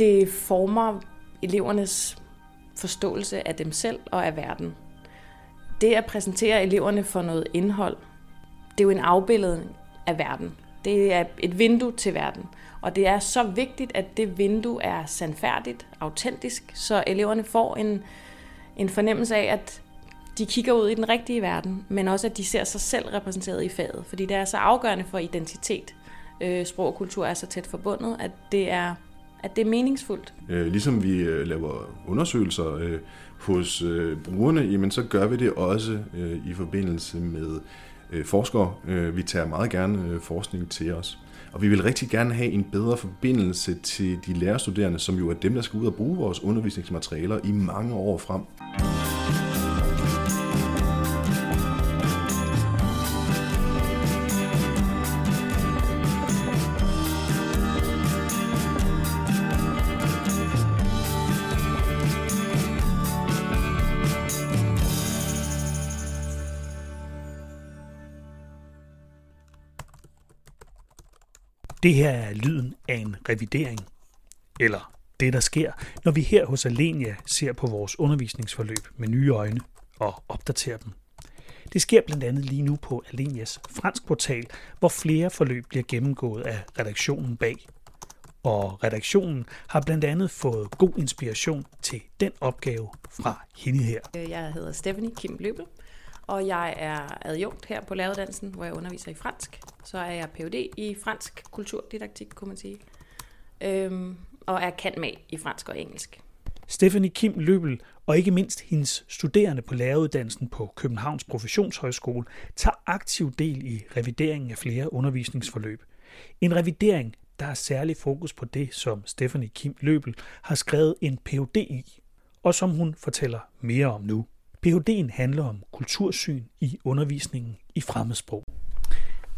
Det former elevernes forståelse af dem selv og af verden. Det at præsentere eleverne for noget indhold, det er jo en afbildning af verden. Det er et vindue til verden. Og det er så vigtigt, at det vindue er sandfærdigt, autentisk, så eleverne får en, en fornemmelse af, at de kigger ud i den rigtige verden, men også at de ser sig selv repræsenteret i faget. Fordi det er så afgørende for identitet. Øh, sprog og kultur er så tæt forbundet, at det er, at det er meningsfuldt. Øh, ligesom vi øh, laver undersøgelser øh, hos øh, brugerne, jamen, så gør vi det også øh, i forbindelse med øh, forskere. Øh, vi tager meget gerne øh, forskning til os. Og vi vil rigtig gerne have en bedre forbindelse til de lærerstuderende, som jo er dem, der skal ud og bruge vores undervisningsmaterialer i mange år frem. Det her er lyden af en revidering, eller det, der sker, når vi her hos Alenia ser på vores undervisningsforløb med nye øjne og opdaterer dem. Det sker blandt andet lige nu på Alenias fransk portal, hvor flere forløb bliver gennemgået af redaktionen bag. Og redaktionen har blandt andet fået god inspiration til den opgave fra hende her. Jeg hedder Stephanie Kim Løbel, og jeg er adjunkt her på læreruddannelsen, hvor jeg underviser i fransk. Så er jeg Ph.D. i fransk kulturdidaktik, kunne man sige. Øhm, og er kendt med i fransk og engelsk. Stephanie Kim Løbel og ikke mindst hendes studerende på læreruddannelsen på Københavns Professionshøjskole tager aktiv del i revideringen af flere undervisningsforløb. En revidering, der har særlig fokus på det, som Stephanie Kim Løbel har skrevet en Ph.D. i, og som hun fortæller mere om nu. Ph.D.'en handler om kultursyn i undervisningen i fremmedsprog.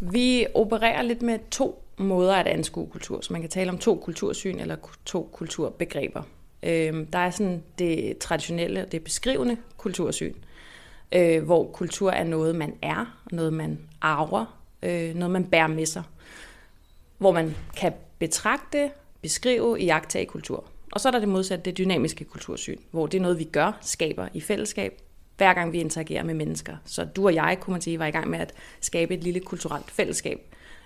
Vi opererer lidt med to måder at anskue kultur, så man kan tale om to kultursyn eller to kulturbegreber. Øhm, der er sådan det traditionelle og det beskrivende kultursyn, øh, hvor kultur er noget, man er, noget, man arver, øh, noget, man bærer med sig. Hvor man kan betragte, beskrive, iagtage kultur. Og så er der det modsatte, det dynamiske kultursyn, hvor det er noget, vi gør, skaber i fællesskab, hver gang vi interagerer med mennesker. Så du og jeg, kunne man sige, var i gang med at skabe et lille kulturelt fællesskab.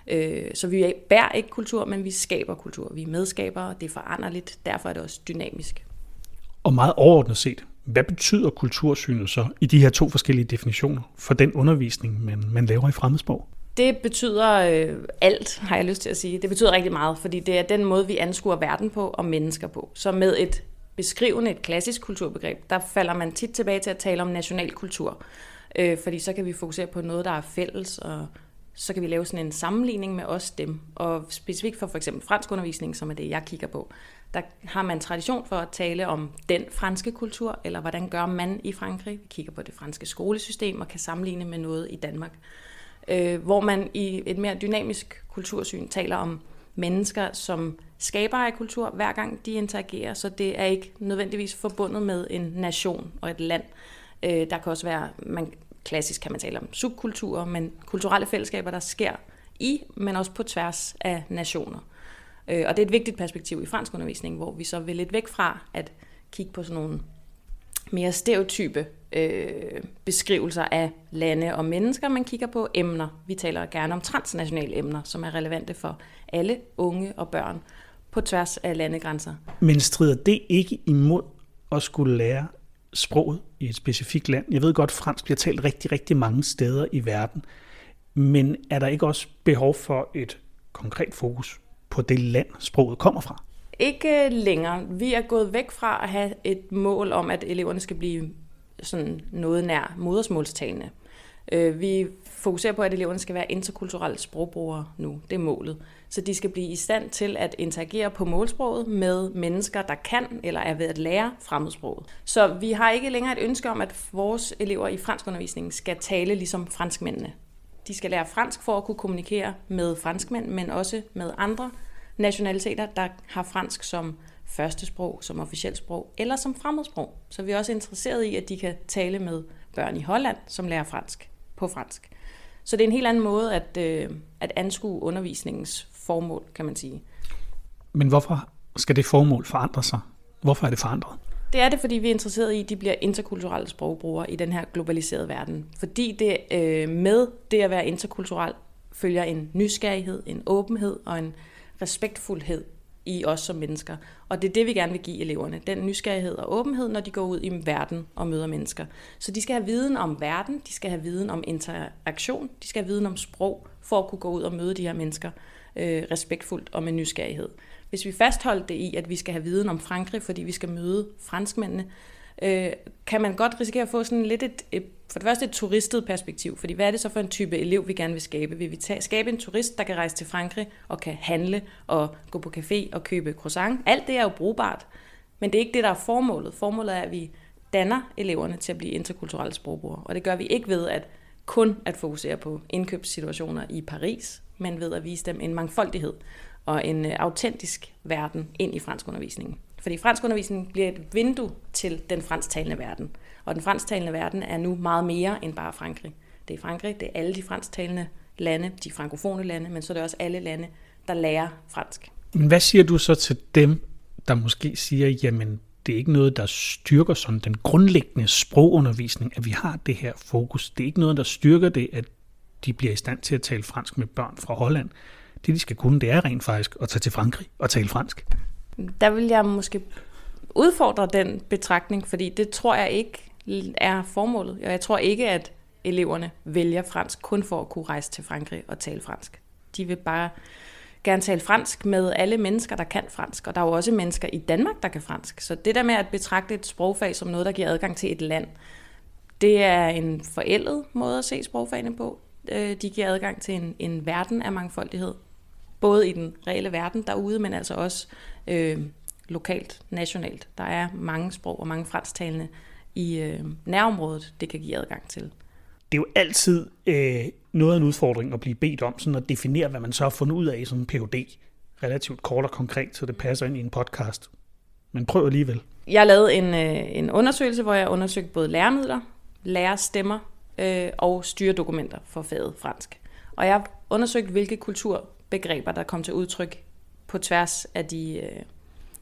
Øh, så vi bærer ikke kultur, men vi skaber kultur. Vi er medskabere, det er foranderligt, derfor er det også dynamisk. Og meget overordnet set, hvad betyder kultursynet så i de her to forskellige definitioner for den undervisning, man, man laver i fremmedsprog? Det betyder øh, alt, har jeg lyst til at sige. Det betyder rigtig meget, fordi det er den måde, vi anskuer verden på og mennesker på. Så med et beskrivende, et klassisk kulturbegreb, der falder man tit tilbage til at tale om national kultur. Øh, fordi så kan vi fokusere på noget, der er fælles, og så kan vi lave sådan en sammenligning med os dem. Og specifikt for for eksempel fransk undervisning, som er det, jeg kigger på, der har man tradition for at tale om den franske kultur, eller hvordan gør man i Frankrig. Vi kigger på det franske skolesystem og kan sammenligne med noget i Danmark. Øh, hvor man i et mere dynamisk kultursyn taler om mennesker, som skaber af kultur, hver gang de interagerer, så det er ikke nødvendigvis forbundet med en nation og et land. Øh, der kan også være, man, klassisk kan man tale om subkulturer, men kulturelle fællesskaber, der sker i, men også på tværs af nationer. Øh, og det er et vigtigt perspektiv i fransk undervisning, hvor vi så vil lidt væk fra at kigge på sådan nogle mere stereotype øh, beskrivelser af lande og mennesker, man kigger på emner. Vi taler gerne om transnationale emner, som er relevante for alle unge og børn på tværs af landegrænser. Men strider det ikke imod at skulle lære sproget i et specifikt land? Jeg ved godt, at fransk bliver talt rigtig, rigtig mange steder i verden, men er der ikke også behov for et konkret fokus på det land, sproget kommer fra? Ikke længere. Vi er gået væk fra at have et mål om, at eleverne skal blive sådan noget nær modersmålstagende. Øh, vi fokuserer på, at eleverne skal være interkulturelle sprogbrugere nu. Det er målet. Så de skal blive i stand til at interagere på målsproget med mennesker, der kan eller er ved at lære fremmedsproget. Så vi har ikke længere et ønske om, at vores elever i franskundervisningen skal tale ligesom franskmændene. De skal lære fransk for at kunne kommunikere med franskmænd, men også med andre nationaliteter, der har fransk som første sprog, som officielt sprog eller som fremmedsprog. Så vi er også interesseret i, at de kan tale med børn i Holland, som lærer fransk på fransk. Så det er en helt anden måde at, øh, at anskue undervisningens formål, kan man sige. Men hvorfor skal det formål forandre sig? Hvorfor er det forandret? Det er det, fordi vi er interesseret i, at de bliver interkulturelle sprogbrugere i den her globaliserede verden. Fordi det øh, med det at være interkulturel følger en nysgerrighed, en åbenhed og en respektfuldhed i os som mennesker. Og det er det, vi gerne vil give eleverne. Den nysgerrighed og åbenhed, når de går ud i verden og møder mennesker. Så de skal have viden om verden, de skal have viden om interaktion, de skal have viden om sprog, for at kunne gå ud og møde de her mennesker øh, respektfuldt og med nysgerrighed. Hvis vi fastholder det i, at vi skal have viden om Frankrig, fordi vi skal møde franskmændene, øh, kan man godt risikere at få sådan lidt et, et, for det første et turistet perspektiv, fordi hvad er det så for en type elev, vi gerne vil skabe? Vil vi tage, skabe en turist, der kan rejse til Frankrig og kan handle og gå på café og købe croissant? Alt det er jo brugbart, men det er ikke det, der er formålet. Formålet er, at vi danner eleverne til at blive interkulturelle sprogbrugere, og det gør vi ikke ved at kun at fokusere på indkøbssituationer i Paris, men ved at vise dem en mangfoldighed og en øh, autentisk verden ind i franskundervisningen. Fordi franskundervisningen bliver et vindue til den fransktalende verden. Og den fransktalende verden er nu meget mere end bare Frankrig. Det er Frankrig, det er alle de fransktalende lande, de frankofone lande, men så er det også alle lande, der lærer fransk. Men hvad siger du så til dem, der måske siger, jamen det er ikke noget, der styrker sådan den grundlæggende sprogundervisning, at vi har det her fokus. Det er ikke noget, der styrker det, at de bliver i stand til at tale fransk med børn fra Holland. Det, de skal kunne, det er rent faktisk at tage til Frankrig og tale fransk. Der vil jeg måske udfordre den betragtning, fordi det tror jeg ikke er formålet. Og jeg tror ikke, at eleverne vælger fransk kun for at kunne rejse til Frankrig og tale fransk. De vil bare gerne tale fransk med alle mennesker, der kan fransk. Og der er jo også mennesker i Danmark, der kan fransk. Så det der med at betragte et sprogfag som noget, der giver adgang til et land, det er en forældet måde at se sprogfagene på. Øh, de giver adgang til en, en verden af mangfoldighed. Både i den reelle verden derude, men altså også øh, lokalt, nationalt. Der er mange sprog og mange fransktalende i øh, nærområdet, det kan give adgang til. Det er jo altid øh, noget af en udfordring at blive bedt om sådan at definere, hvad man så har fundet ud af i sådan en PhD. Relativt kort og konkret, så det passer ind i en podcast. Men prøv alligevel. Jeg lavede en, øh, en undersøgelse, hvor jeg undersøgte både læremidler, lærerstemmer øh, og styredokumenter for faget fransk. Og jeg undersøgte, hvilke begreber, der kom til udtryk på tværs af de øh,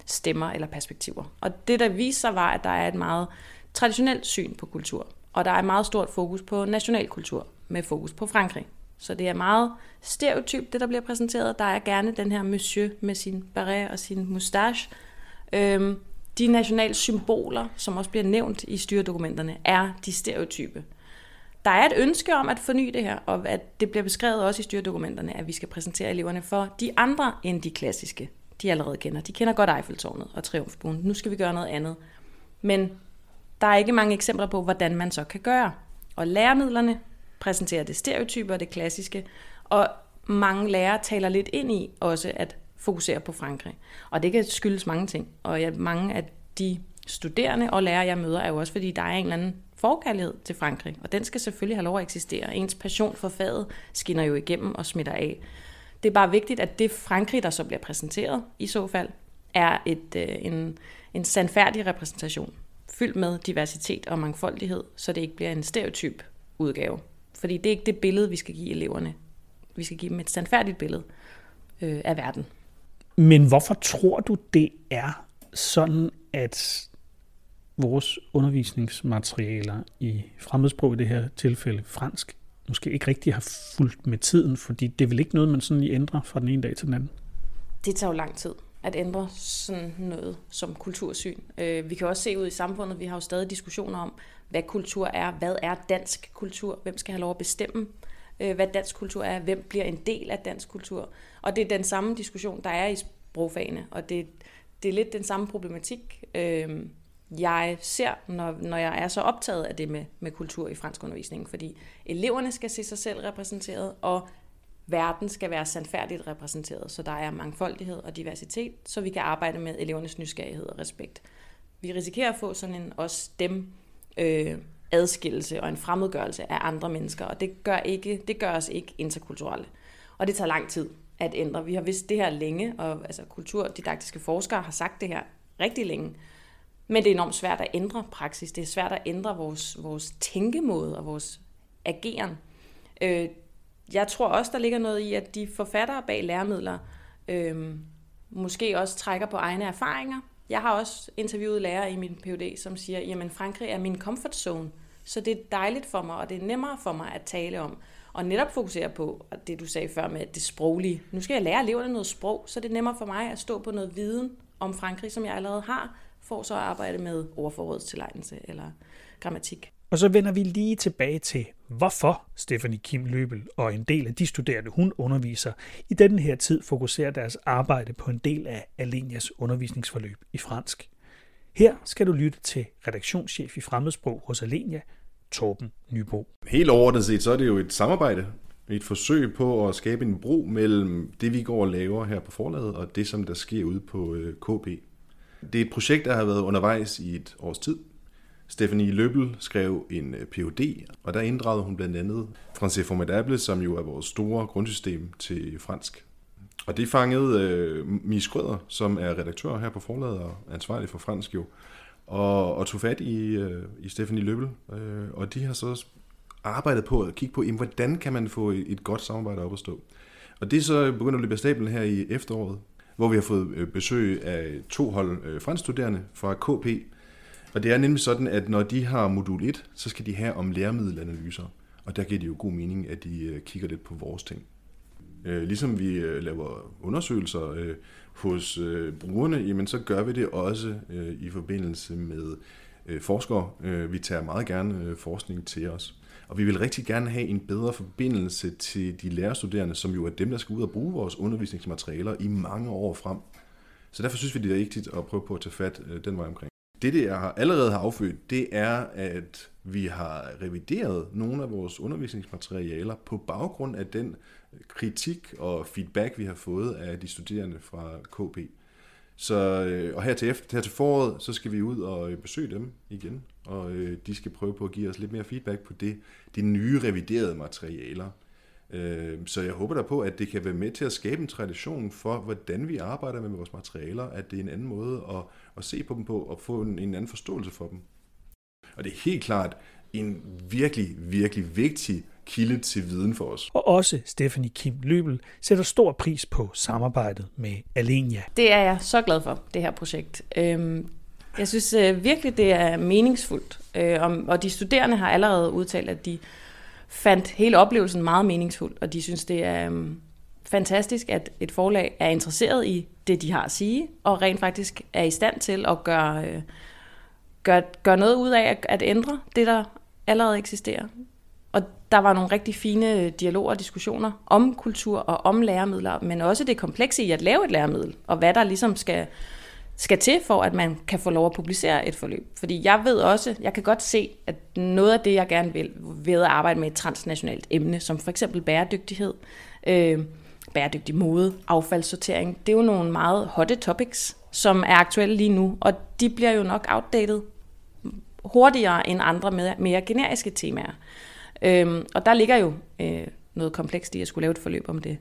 stemmer eller perspektiver. Og det, der viste sig, var, at der er et meget traditionelt syn på kultur. Og der er et meget stort fokus på nationalkultur, med fokus på Frankrig. Så det er meget stereotyp, det der bliver præsenteret. Der er gerne den her monsieur med sin beret og sin mustache. Øhm, de nationale symboler, som også bliver nævnt i styredokumenterne, er de stereotype. Der er et ønske om at forny det her, og at det bliver beskrevet også i styredokumenterne, at vi skal præsentere eleverne for de andre end de klassiske, de allerede kender. De kender godt Eiffeltårnet og Triumfbuen. Nu skal vi gøre noget andet. Men der er ikke mange eksempler på, hvordan man så kan gøre. Og læremidlerne præsenterer det stereotype og det klassiske, og mange lærere taler lidt ind i også at fokusere på Frankrig. Og det kan skyldes mange ting. Og jeg, mange af de studerende og lærere, jeg møder, er jo også fordi, der er en eller anden forkærlighed til Frankrig, og den skal selvfølgelig have lov at eksistere. Ens passion for faget skinner jo igennem og smitter af. Det er bare vigtigt, at det Frankrig, der så bliver præsenteret i så fald, er et, øh, en, en sandfærdig repræsentation, fyldt med diversitet og mangfoldighed, så det ikke bliver en stereotyp udgave. Fordi det er ikke det billede, vi skal give eleverne. Vi skal give dem et sandfærdigt billede øh, af verden. Men hvorfor tror du, det er sådan, at vores undervisningsmaterialer i fremmedsprog, i det her tilfælde fransk, måske ikke rigtig har fulgt med tiden, fordi det er vel ikke noget, man sådan lige ændrer fra den ene dag til den anden? Det tager jo lang tid at ændre sådan noget som kultursyn. Øh, vi kan også se ud i samfundet, vi har jo stadig diskussioner om, hvad kultur er, hvad er dansk kultur, hvem skal have lov at bestemme, øh, hvad dansk kultur er, hvem bliver en del af dansk kultur. Og det er den samme diskussion, der er i sprogfagene, og det, det er lidt den samme problematik, øh, jeg ser, når, når jeg er så optaget af det med, med kultur i fransk undervisning, fordi eleverne skal se sig selv repræsenteret, og verden skal være sandfærdigt repræsenteret, så der er mangfoldighed og diversitet, så vi kan arbejde med elevernes nysgerrighed og respekt. Vi risikerer at få sådan en også dem øh, adskillelse og en fremmedgørelse af andre mennesker, og det gør, ikke, det gør os ikke interkulturelle. Og det tager lang tid at ændre. Vi har vidst det her længe, og altså, kulturdidaktiske forskere har sagt det her rigtig længe. Men det er enormt svært at ændre praksis. Det er svært at ændre vores, vores tænkemåde og vores ageren. Øh, jeg tror også, der ligger noget i, at de forfattere bag læremidler øh, måske også trækker på egne erfaringer. Jeg har også interviewet lærere i min PhD, som siger, jamen Frankrig er min comfort zone, så det er dejligt for mig, og det er nemmere for mig at tale om. Og netop fokusere på det, du sagde før med det sproglige. Nu skal jeg lære eleverne noget sprog, så det er nemmere for mig at stå på noget viden om Frankrig, som jeg allerede har, for så at arbejde med ordforrådstilegnelse eller grammatik. Og så vender vi lige tilbage til, hvorfor Stephanie Kim Løbel og en del af de studerende, hun underviser, i denne her tid fokuserer deres arbejde på en del af Alenias undervisningsforløb i fransk. Her skal du lytte til redaktionschef i fremmedsprog hos Alenia, Torben Nybo. Helt overordnet set, så er det jo et samarbejde. Et forsøg på at skabe en bro mellem det, vi går og laver her på forlaget, og det, som der sker ude på øh, KB. Det er et projekt, der har været undervejs i et års tid. Stephanie Løbel skrev en øh, Ph.D., og der inddragede hun blandt andet Francais Formidable, som jo er vores store grundsystem til fransk. Og det fangede øh, Mie Skrøder, som er redaktør her på forlaget og ansvarlig for fransk jo, og, og tog fat i, øh, i Stephanie Løbel. Øh, og de har så arbejdet på at kigge på, jamen, hvordan kan man få et, et godt samarbejde op at stå. Og det er så begyndt at løbe af stablen her i efteråret, hvor vi har fået øh, besøg af to hold øh, franskstuderende fra KP. Og det er nemlig sådan, at når de har modul 1, så skal de have om læremiddelanalyser. Og der giver det jo god mening, at de øh, kigger lidt på vores ting. Ligesom vi laver undersøgelser hos brugerne, jamen så gør vi det også i forbindelse med Øh, forskere. Øh, vi tager meget gerne øh, forskning til os. Og vi vil rigtig gerne have en bedre forbindelse til de lærerstuderende, som jo er dem, der skal ud og bruge vores undervisningsmaterialer i mange år frem. Så derfor synes vi, det er vigtigt at prøve på at tage fat øh, den vej omkring. Det, det jeg allerede har affødt, det er, at vi har revideret nogle af vores undervisningsmaterialer på baggrund af den kritik og feedback, vi har fået af de studerende fra KP. Så, øh, og her til, efter, her til foråret, så skal vi ud og øh, besøge dem igen, og øh, de skal prøve på at give os lidt mere feedback på det, de nye reviderede materialer. Øh, så jeg håber der på, at det kan være med til at skabe en tradition for, hvordan vi arbejder med vores materialer, at det er en anden måde at, at se på dem på, og få en, en anden forståelse for dem. Og det er helt klart en virkelig, virkelig vigtig kilde til viden for os. Og også Stephanie Kim Løbel sætter stor pris på samarbejdet med Alenia. Det er jeg så glad for, det her projekt. Øhm, jeg synes øh, virkelig, det er meningsfuldt. Øh, og de studerende har allerede udtalt, at de fandt hele oplevelsen meget meningsfuld, og de synes, det er øhm, fantastisk, at et forlag er interesseret i det, de har at sige, og rent faktisk er i stand til at gøre, øh, gøre, gøre noget ud af at, at ændre det, der allerede eksisterer. Og der var nogle rigtig fine dialoger og diskussioner om kultur og om læremidler, men også det komplekse i at lave et læremiddel, og hvad der ligesom skal, skal til for, at man kan få lov at publicere et forløb. Fordi jeg ved også, jeg kan godt se, at noget af det, jeg gerne vil ved at arbejde med et transnationalt emne, som for eksempel bæredygtighed, øh, bæredygtig mode, affaldssortering, det er jo nogle meget hotte topics, som er aktuelle lige nu, og de bliver jo nok outdated hurtigere end andre mere, mere generiske temaer. Øhm, og der ligger jo øh, noget komplekst i at skulle lave et forløb om det.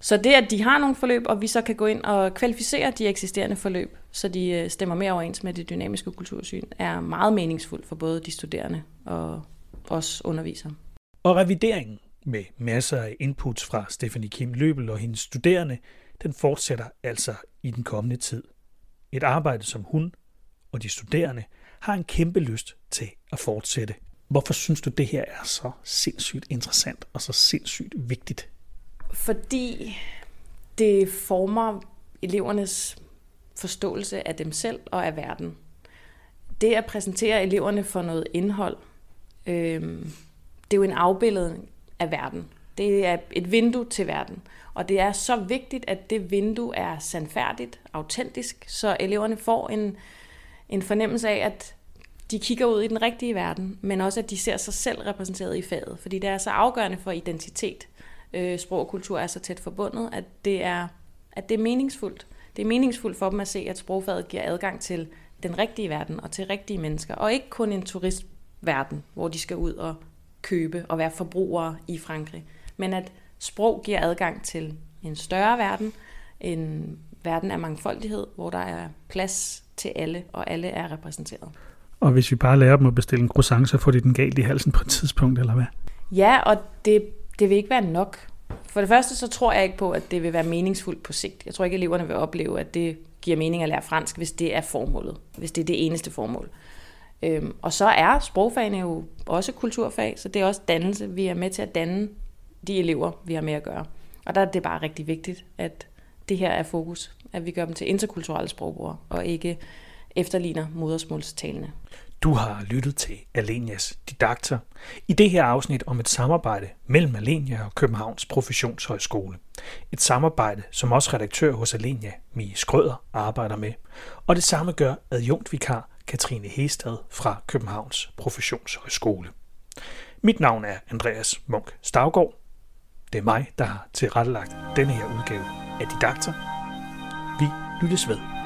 Så det, at de har nogle forløb, og vi så kan gå ind og kvalificere de eksisterende forløb, så de øh, stemmer mere overens med det dynamiske kultursyn, er meget meningsfuldt for både de studerende og os undervisere. Og revideringen med masser af inputs fra Stephanie Kim Løbel og hendes studerende, den fortsætter altså i den kommende tid. Et arbejde, som hun og de studerende har en kæmpe lyst til at fortsætte Hvorfor synes du, det her er så sindssygt interessant og så sindssygt vigtigt? Fordi det former elevernes forståelse af dem selv og af verden. Det at præsentere eleverne for noget indhold, øh, det er jo en afbildning af verden. Det er et vindue til verden. Og det er så vigtigt, at det vindue er sandfærdigt, autentisk, så eleverne får en, en fornemmelse af, at de kigger ud i den rigtige verden, men også at de ser sig selv repræsenteret i faget, fordi det er så afgørende for identitet. Øh, sprog og kultur er så tæt forbundet, at det er, at det er meningsfuldt. Det er meningsfuldt for dem at se, at sprogfaget giver adgang til den rigtige verden og til rigtige mennesker, og ikke kun en turistverden, hvor de skal ud og købe og være forbrugere i Frankrig, men at sprog giver adgang til en større verden, en verden af mangfoldighed, hvor der er plads til alle, og alle er repræsenteret. Og hvis vi bare lærer dem at bestille en croissant, så får de den galt i halsen på et tidspunkt, eller hvad? Ja, og det, det vil ikke være nok. For det første, så tror jeg ikke på, at det vil være meningsfuldt på sigt. Jeg tror ikke, at eleverne vil opleve, at det giver mening at lære fransk, hvis det er formålet. Hvis det er det eneste formål. Øhm, og så er sprogfagene jo også kulturfag, så det er også dannelse. Vi er med til at danne de elever, vi har med at gøre. Og der er det bare rigtig vigtigt, at det her er fokus. At vi gør dem til interkulturelle sprogbrugere, og ikke efterligner modersmålstalende. Du har lyttet til Alenias Didakter i det her afsnit om et samarbejde mellem Alenia og Københavns Professionshøjskole. Et samarbejde, som også redaktør hos Alenia, Mie Skrøder, arbejder med. Og det samme gør adjunktvikar Katrine Hestad fra Københavns Professionshøjskole. Mit navn er Andreas Munk Stavgård. Det er mig, der har tilrettelagt denne her udgave af Didakter. Vi lyttes ved.